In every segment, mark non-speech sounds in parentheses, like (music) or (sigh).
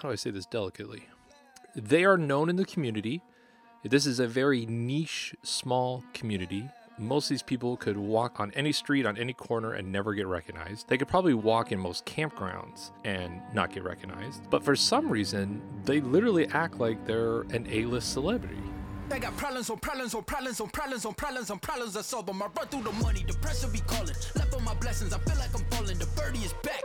how do I say this delicately? They are known in the community. This is a very niche, small community. Most of these people could walk on any street, on any corner, and never get recognized. They could probably walk in most campgrounds and not get recognized. But for some reason, they literally act like they're an A list celebrity. I got problems on problems on problems on problems on problems on problems I solve them. I run through the money, the pressure be calling. Left on my blessings, I feel like I'm falling. The birdie is back.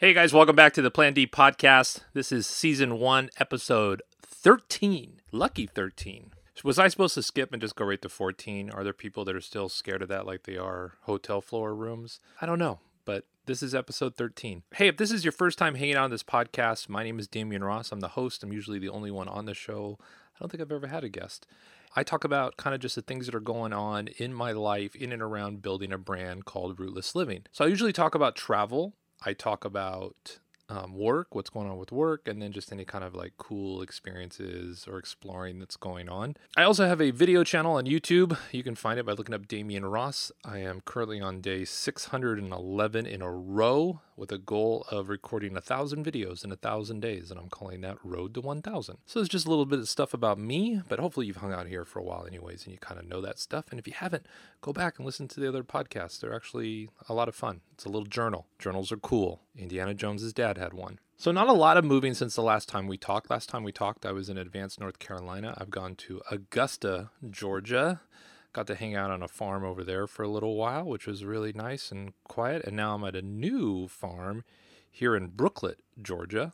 Hey guys, welcome back to the Plan D podcast. This is season one, episode 13. Lucky 13. Was I supposed to skip and just go right to 14? Are there people that are still scared of that like they are hotel floor rooms? I don't know, but this is episode 13. Hey, if this is your first time hanging out on this podcast, my name is Demian Ross. I'm the host. I'm usually the only one on the show. I don't think I've ever had a guest. I talk about kind of just the things that are going on in my life in and around building a brand called Rootless Living. So I usually talk about travel. I talk about um, work, what's going on with work, and then just any kind of like cool experiences or exploring that's going on. I also have a video channel on YouTube. You can find it by looking up Demian Ross. I am currently on day 611 in a row with a goal of recording a thousand videos in a thousand days, and I'm calling that Road to 1000. So there's just a little bit of stuff about me, but hopefully you've hung out here for a while, anyways, and you kind of know that stuff. And if you haven't, go back and listen to the other podcasts. They're actually a lot of fun. It's a little journal. Journals are cool. Indiana Jones's dad had one. So not a lot of moving since the last time we talked. Last time we talked, I was in Advance, North Carolina. I've gone to Augusta, Georgia. Got to hang out on a farm over there for a little while, which was really nice and quiet. And now I'm at a new farm here in Brooklet, Georgia.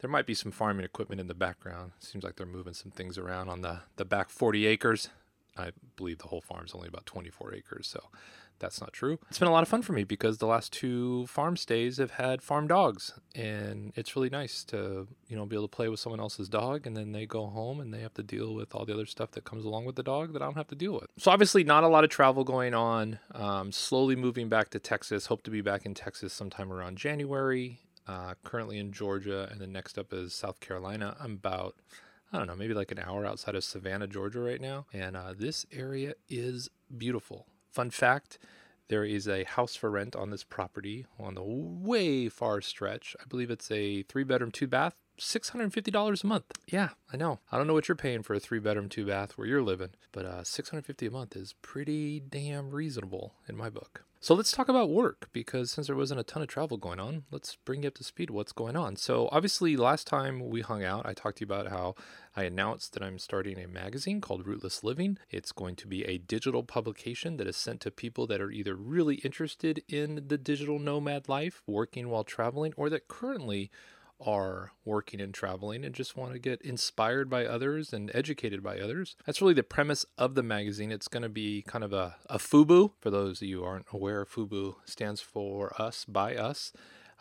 There might be some farming equipment in the background. Seems like they're moving some things around on the, the back 40 acres. I believe the whole farm's only about 24 acres, so that's not true. It's been a lot of fun for me because the last two farm stays have had farm dogs, and it's really nice to you know be able to play with someone else's dog, and then they go home and they have to deal with all the other stuff that comes along with the dog that I don't have to deal with. So obviously, not a lot of travel going on. Um, slowly moving back to Texas. Hope to be back in Texas sometime around January. Uh, currently in Georgia, and then next up is South Carolina. I'm about I don't know, maybe like an hour outside of Savannah, Georgia, right now. And uh, this area is beautiful. Fun fact there is a house for rent on this property on the way far stretch. I believe it's a three bedroom, two bath. $650 a month. Yeah, I know. I don't know what you're paying for a three bedroom, two bath where you're living, but uh, 650 a month is pretty damn reasonable in my book. So let's talk about work because since there wasn't a ton of travel going on, let's bring you up to speed what's going on. So obviously last time we hung out, I talked to you about how I announced that I'm starting a magazine called Rootless Living. It's going to be a digital publication that is sent to people that are either really interested in the digital nomad life, working while traveling, or that currently are working and traveling and just want to get inspired by others and educated by others. That's really the premise of the magazine. It's going to be kind of a, a FUBU. For those of you aren't aware, FUBU stands for us, by us.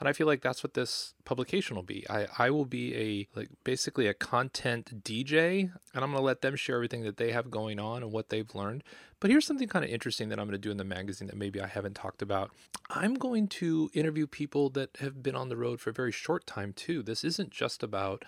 And I feel like that's what this publication will be. I, I will be a like basically a content DJ and I'm gonna let them share everything that they have going on and what they've learned. But here's something kind of interesting that I'm gonna do in the magazine that maybe I haven't talked about. I'm going to interview people that have been on the road for a very short time too. This isn't just about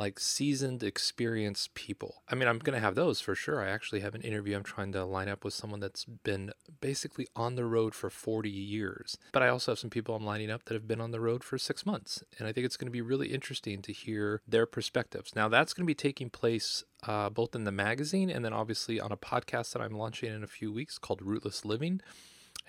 like seasoned, experienced people. I mean, I'm going to have those for sure. I actually have an interview I'm trying to line up with someone that's been basically on the road for 40 years. But I also have some people I'm lining up that have been on the road for six months. And I think it's going to be really interesting to hear their perspectives. Now, that's going to be taking place uh, both in the magazine and then obviously on a podcast that I'm launching in a few weeks called Rootless Living.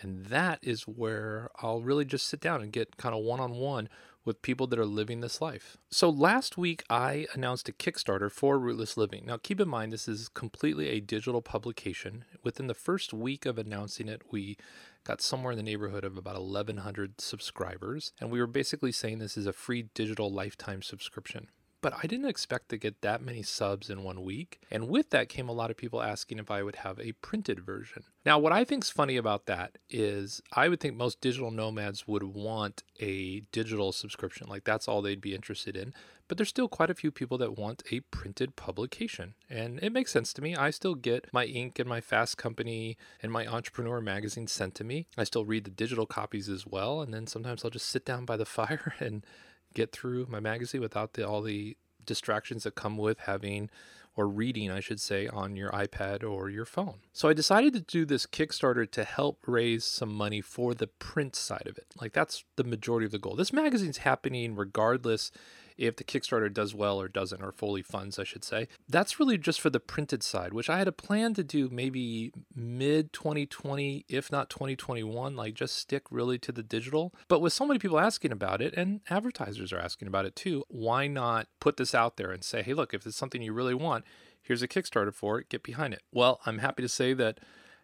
And that is where I'll really just sit down and get kind of one on one with people that are living this life. So last week, I announced a Kickstarter for Rootless Living. Now, keep in mind, this is completely a digital publication. Within the first week of announcing it, we got somewhere in the neighborhood of about 1,100 subscribers. And we were basically saying this is a free digital lifetime subscription but I didn't expect to get that many subs in one week. And with that came a lot of people asking if I would have a printed version. Now, what I think's funny about that is I would think most digital nomads would want a digital subscription. Like that's all they'd be interested in. But there's still quite a few people that want a printed publication. And it makes sense to me. I still get my Inc. and my Fast Company and my Entrepreneur magazine sent to me. I still read the digital copies as well. And then sometimes I'll just sit down by the fire (laughs) and get through my magazine without the, all the distractions that come with having or reading, I should say, on your iPad or your phone. So I decided to do this Kickstarter to help raise some money for the print side of it. Like that's the majority of the goal. This magazine's happening regardless if the Kickstarter does well or doesn't, or fully funds, I should say. That's really just for the printed side, which I had a plan to do maybe mid 2020, if not 2021, like just stick really to the digital. But with so many people asking about it, and advertisers are asking about it too, why not put this out there and say, hey, look, if it's something you really want, here's a Kickstarter for it, get behind it. Well, I'm happy to say that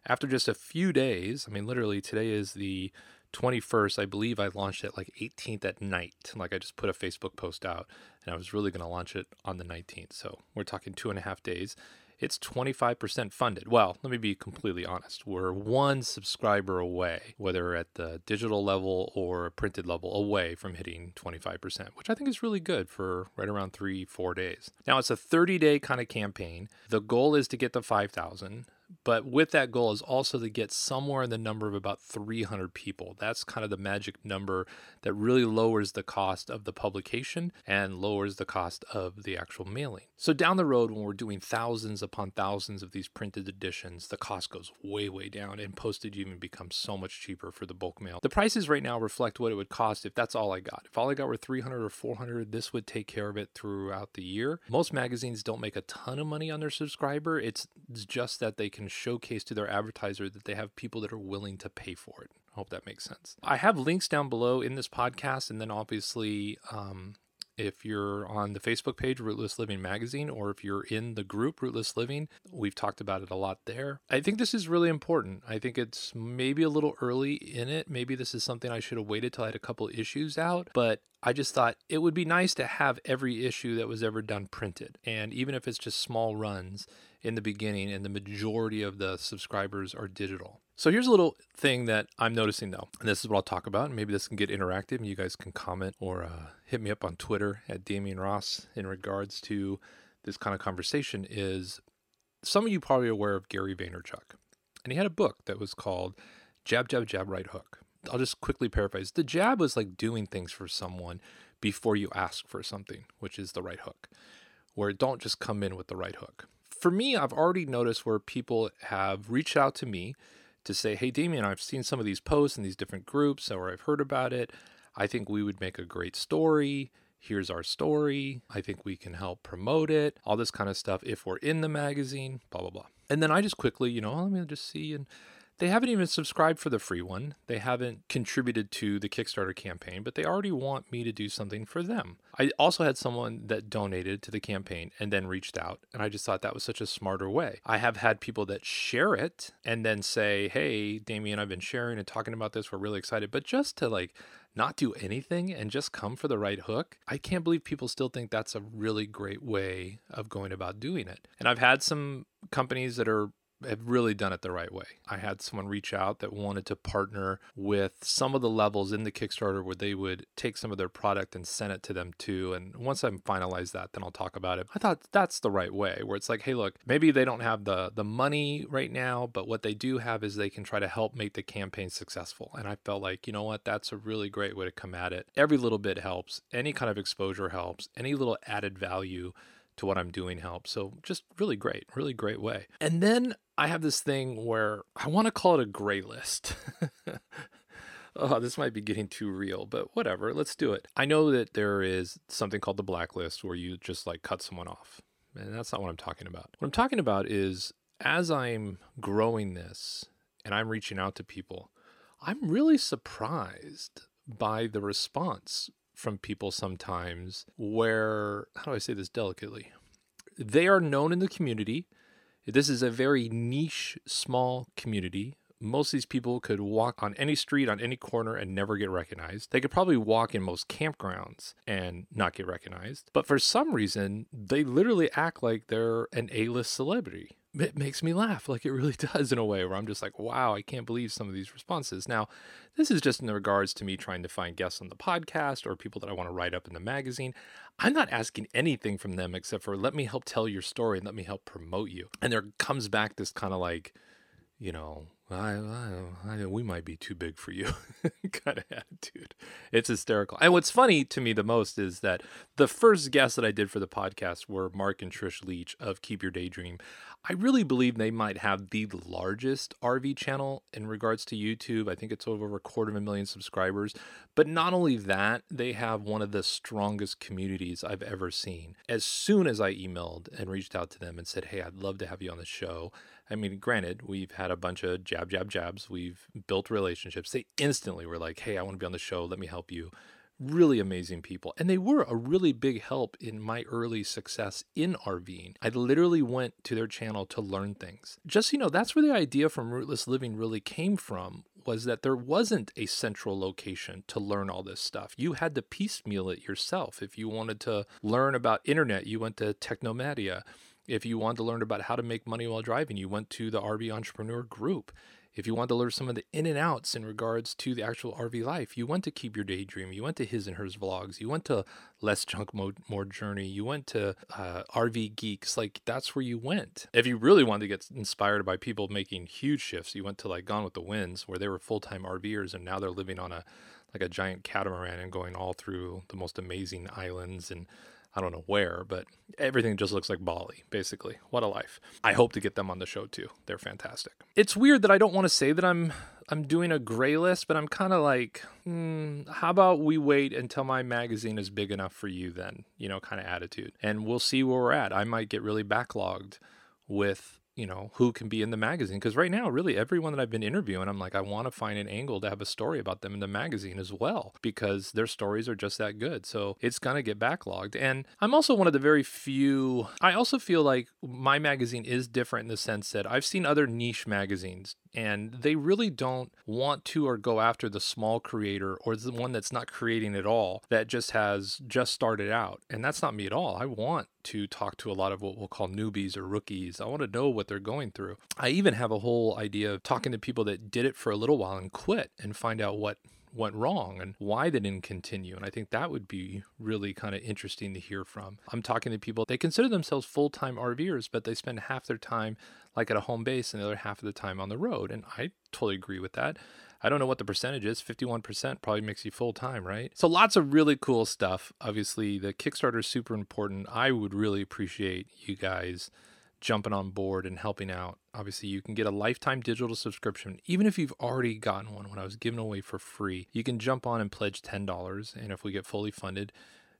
after just a few days, I mean, literally today is the 21st, I believe I launched it like 18th at night. Like I just put a Facebook post out and I was really going to launch it on the 19th. So we're talking two and a half days. It's 25% funded. Well, let me be completely honest. We're one subscriber away, whether at the digital level or printed level, away from hitting 25%, which I think is really good for right around three, four days. Now, it's a 30 day kind of campaign. The goal is to get to 5,000. But with that goal is also to get somewhere in the number of about 300 people. That's kind of the magic number that really lowers the cost of the publication and lowers the cost of the actual mailing. So down the road, when we're doing thousands upon thousands of these printed editions, the cost goes way, way down and postage even becomes so much cheaper for the bulk mail. The prices right now reflect what it would cost if that's all I got. If all I got were 300 or 400, this would take care of it throughout the year. Most magazines don't make a ton of money on their subscriber. It's just that they can showcase to their advertiser that they have people that are willing to pay for it. I hope that makes sense. I have links down below in this podcast, and then obviously, um, if you're on the Facebook page, Rootless Living Magazine, or if you're in the group Rootless Living, we've talked about it a lot there. I think this is really important. I think it's maybe a little early in it. Maybe this is something I should have waited till I had a couple issues out, but I just thought it would be nice to have every issue that was ever done printed. And even if it's just small runs in the beginning, and the majority of the subscribers are digital. So here's a little thing that I'm noticing though, and this is what I'll talk about. And maybe this can get interactive, and you guys can comment or uh, hit me up on Twitter at Demian Ross in regards to this kind of conversation. Is some of you probably aware of Gary Vaynerchuk, and he had a book that was called Jab, Jab, Jab, Right Hook. I'll just quickly paraphrase. The jab was like doing things for someone before you ask for something, which is the right hook, where don't just come in with the right hook. For me, I've already noticed where people have reached out to me to say, Hey, Demian, I've seen some of these posts in these different groups or I've heard about it. I think we would make a great story. Here's our story. I think we can help promote it, all this kind of stuff if we're in the magazine, blah, blah, blah. And then I just quickly, you know, let me just see and they haven't even subscribed for the free one. They haven't contributed to the Kickstarter campaign, but they already want me to do something for them. I also had someone that donated to the campaign and then reached out, and I just thought that was such a smarter way. I have had people that share it and then say, Hey, Demian, I've been sharing and talking about this. We're really excited. But just to like not do anything and just come for the right hook, I can't believe people still think that's a really great way of going about doing it. And I've had some companies that are have really done it the right way. I had someone reach out that wanted to partner with some of the levels in the Kickstarter where they would take some of their product and send it to them too. And once I've finalized that, then I'll talk about it. I thought that's the right way where it's like, hey, look, maybe they don't have the the money right now, but what they do have is they can try to help make the campaign successful. And I felt like, you know what, that's a really great way to come at it. Every little bit helps. Any kind of exposure helps. Any little added value to what I'm doing helps. So just really great, really great way. And then I have this thing where I want to call it a gray list. (laughs) oh, this might be getting too real, but whatever, let's do it. I know that there is something called the blacklist where you just like cut someone off. And that's not what I'm talking about. What I'm talking about is as I'm growing this and I'm reaching out to people, I'm really surprised by the response from people sometimes where, how do I say this delicately? They are known in the community this is a very niche, small community. Most of these people could walk on any street, on any corner, and never get recognized. They could probably walk in most campgrounds and not get recognized. But for some reason, they literally act like they're an A list celebrity it makes me laugh like it really (laughs) does in a way where I'm just like, wow, I can't believe some of these responses. Now, this is just in regards to me trying to find guests on the podcast or people that I want to write up in the magazine. I'm not asking anything from them except for let me help tell your story and let me help promote you. And there comes back this kind of like, you know, I, I, I, we might be too big for you (laughs) kind of attitude. It's hysterical. And what's funny to me the most is that the first guests that I did for the podcast were Mark and Trish Leach of Keep Your Daydream. I really believe they might have the largest RV channel in regards to YouTube. I think it's over a quarter of a million subscribers. But not only that, they have one of the strongest communities I've ever seen. As soon as I emailed and reached out to them and said, Hey, I'd love to have you on the show, I mean, granted, we've had a bunch of jab, jab, jabs. We've built relationships. They instantly were like, hey, I want to be on the show. Let me help you. Really amazing people. And they were a really big help in my early success in RVing. I literally went to their channel to learn things. Just, you know, that's where the idea from Rootless Living really came from was that there wasn't a central location to learn all this stuff. You had to piecemeal it yourself. If you wanted to learn about internet, you went to Technomadia. If you want to learn about how to make money while driving, you went to the RV Entrepreneur Group. If you want to learn some of the in and outs in regards to the actual RV life, you went to Keep Your Daydream. You went to His and Hers Vlogs. You went to Less Junk More Journey. You went to uh, RV Geeks. Like, that's where you went. If you really wanted to get inspired by people making huge shifts, you went to like Gone with the Wynns, where they were full time RVers and now they're living on a like a giant catamaran and going all through the most amazing islands and I don't know where, but everything just looks like Bali, basically. What a life. I hope to get them on the show too. They're fantastic. It's weird that I don't want to say that I'm I'm doing a gray list, but I'm kind of like, hmm, how about we wait until my magazine is big enough for you then, you know, kind of attitude. And we'll see where we're at. I might get really backlogged with you know who can be in the magazine because right now really everyone that i've been interviewing i'm like i want to find an angle to have a story about them in the magazine as well because their stories are just that good. So it's going to get backlogged. And i'm also one of the very few i also feel like my magazine is different in the sense that i've seen other niche magazines and they really don't want to or go after the small creator or the one that's not creating at all that just has just started out. And that's not me at all. I want to talk to a lot of what we'll call newbies or rookies. I want to know what they're going through. I even have a whole idea of talking to people that did it for a little while and quit and find out what went wrong and why they didn't continue. And I think that would be really kind of interesting to hear from. I'm talking to people, they consider themselves full time RVers, but they spend half their time like at a home base and the other half of the time on the road. And I totally agree with that. I don't know what the percentage is. 51% probably makes you full time, right? So lots of really cool stuff. Obviously, the Kickstarter is super important. I would really appreciate you guys jumping on board and helping out. Obviously, you can get a lifetime digital subscription, even if you've already gotten one when I was giving away for free. You can jump on and pledge $10. And if we get fully funded,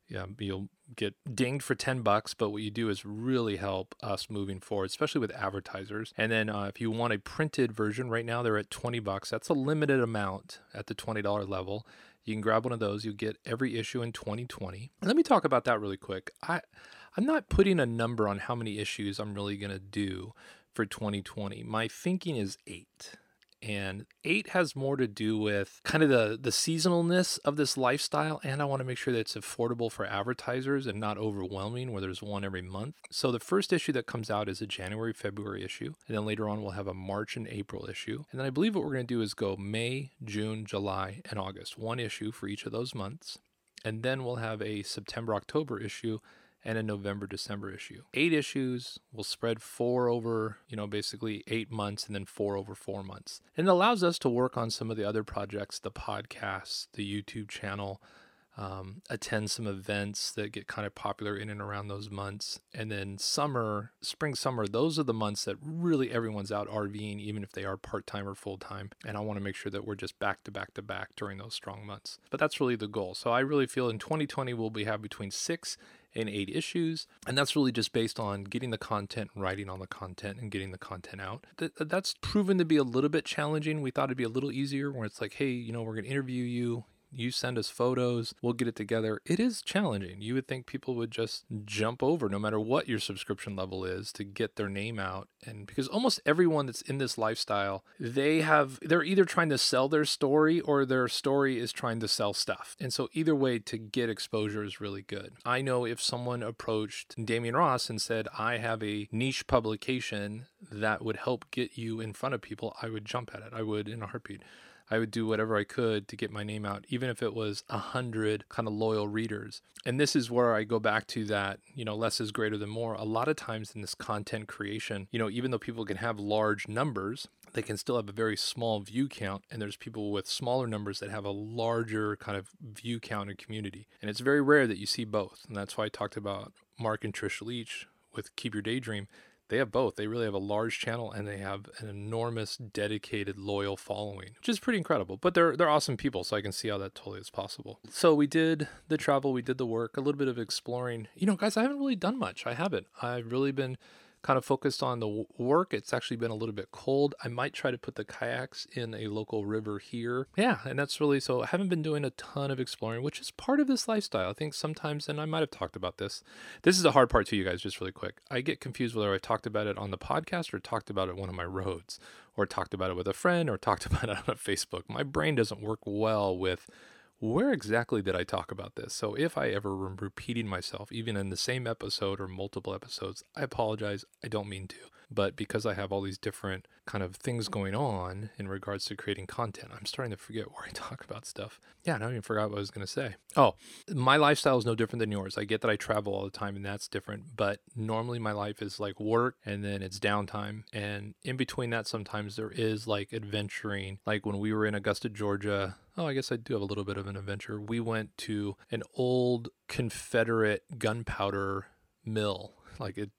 yeah, you'll get dinged for 10 bucks, but what you do is really help us moving forward, especially with advertisers. And then uh, if you want a printed version, right now they're at 20 bucks. That's a limited amount at the $20 level. You can grab one of those. You'll get every issue in 2020. And let me talk about that really quick. I I'm not putting a number on how many issues I'm really going to do for 2020. My thinking is 8 and eight has more to do with kind of the the seasonalness of this lifestyle and i want to make sure that it's affordable for advertisers and not overwhelming where there's one every month. So the first issue that comes out is a january february issue and then later on we'll have a march and april issue. And then i believe what we're going to do is go may june july and august one issue for each of those months. And then we'll have a september october issue and a November December issue. Eight issues will spread four over, you know, basically eight months and then four over four months. And it allows us to work on some of the other projects, the podcast, the YouTube channel, um, attend some events that get kind of popular in and around those months. And then summer, spring, summer, those are the months that really everyone's out RVing, even if they are part time or full time. And I want to make sure that we're just back to back to back during those strong months. But that's really the goal. So I really feel in 2020, we'll be have between six and eight issues. And that's really just based on getting the content, writing on the content, and getting the content out. Th- that's proven to be a little bit challenging. We thought it'd be a little easier where it's like, hey, you know, we're going to interview you you send us photos, we'll get it together. It is challenging. You would think people would just jump over no matter what your subscription level is to get their name out. And because almost everyone that's in this lifestyle, they have, they're either trying to sell their story or their story is trying to sell stuff. And so either way to get exposure is really good. I know if someone approached Demian Ross and said, I have a niche publication that would help get you in front of people, I would jump at it. I would in a heartbeat. I would do whatever I could to get my name out, even if it was a hundred kind of loyal readers. And this is where I go back to that, you know, less is greater than more. A lot of times in this content creation, you know, even though people can have large numbers, they can still have a very small view count and there's people with smaller numbers that have a larger kind of view count and community and it's very rare that you see both and that's why i talked about mark and trish leach with keep your daydream they have both. They really have a large channel and they have an enormous dedicated loyal following which is pretty incredible but they're they're awesome people so i can see how that totally is possible. So we did the travel we did the work a little bit of exploring. You know guys i haven't really done much. I haven't. I've really been kind of focused on the work. It's actually been a little bit cold. I might try to put the kayaks in a local river here. Yeah, and that's really so. I haven't been doing a ton of exploring, which is part of this lifestyle. I think sometimes, and I might have talked about this. This is the hard part to you guys, just really quick. I get confused whether I talked about it on the podcast or talked about it one of my roads, or talked about it with a friend, or talked (laughs) about it on Facebook. My brain doesn't work well with where exactly did I talk about this? So if I ever am repeating myself, even in the same episode or multiple episodes, I apologize. I don't mean to. But because I have all these different kind of things going on in regards to creating content, I'm starting to forget where I talk about stuff. Yeah, I even forgot what I was going to say. Oh, my lifestyle is no different than yours. I get that I travel all the time and that's different, but normally my life is like work and then it's downtime. And in between that, sometimes there is like adventuring. Like when we were in Augusta, Georgia, Oh, I guess I do have a little bit of an adventure. We went to an old Confederate gunpowder mill like it,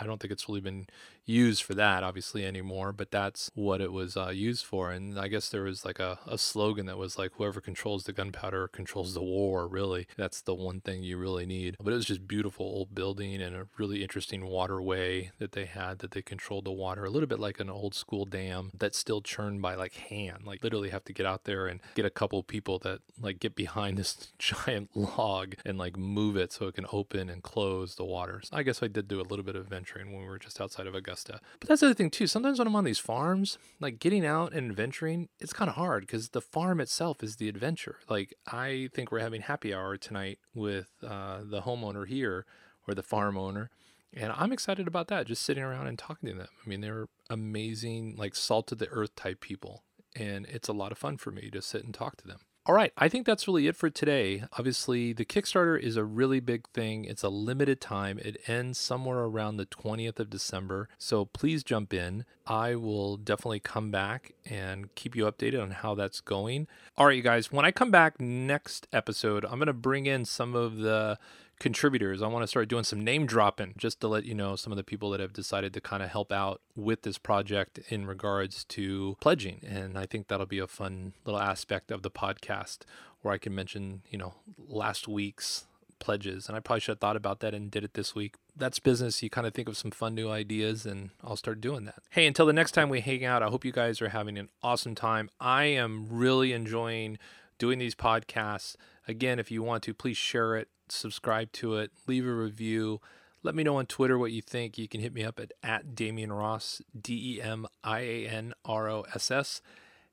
I don't think it's really been used for that, obviously anymore. But that's what it was uh, used for. And I guess there was like a, a slogan that was like, "Whoever controls the gunpowder controls the war." Really, that's the one thing you really need. But it was just beautiful old building and a really interesting waterway that they had that they controlled the water a little bit like an old school dam that's still churned by like hand. Like literally have to get out there and get a couple people that like get behind (laughs) this giant log and like move it so it can open and close the water. So I guess I did do a little bit of venturing when we were just outside of Augusta. But that's the other thing too. Sometimes when I'm on these farms, like getting out and adventuring, it's kind of hard because the farm itself is the adventure. Like I think we're having happy hour tonight with uh, the homeowner here or the farm owner. And I'm excited about that, just sitting around and talking to them. I mean, they're amazing, like salt of the earth type people. And it's a lot of fun for me to sit and talk to them. All right, I think that's really it for today. Obviously, the Kickstarter is a really big thing. It's a limited time. It ends somewhere around the 20th of December. So please jump in. I will definitely come back and keep you updated on how that's going. All right, you guys, when I come back next episode, I'm going to bring in some of the contributors. I want to start doing some name dropping just to let you know some of the people that have decided to kind of help out with this project in regards to pledging. And I think that'll be a fun little aspect of the podcast where I can mention, you know, last week's pledges. And I probably should have thought about that and did it this week. That's business. You kind of think of some fun new ideas, and I'll start doing that. Hey, until the next time we hang out, I hope you guys are having an awesome time. I am really enjoying doing these podcasts. Again, if you want to, please share it, subscribe to it, leave a review. Let me know on Twitter what you think. You can hit me up at, at Demian Ross, D E M I A N R O S S.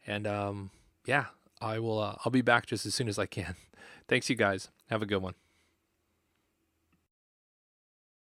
And um, yeah, I will. Uh, I'll be back just as soon as I can. (laughs) Thanks, you guys. Have a good one.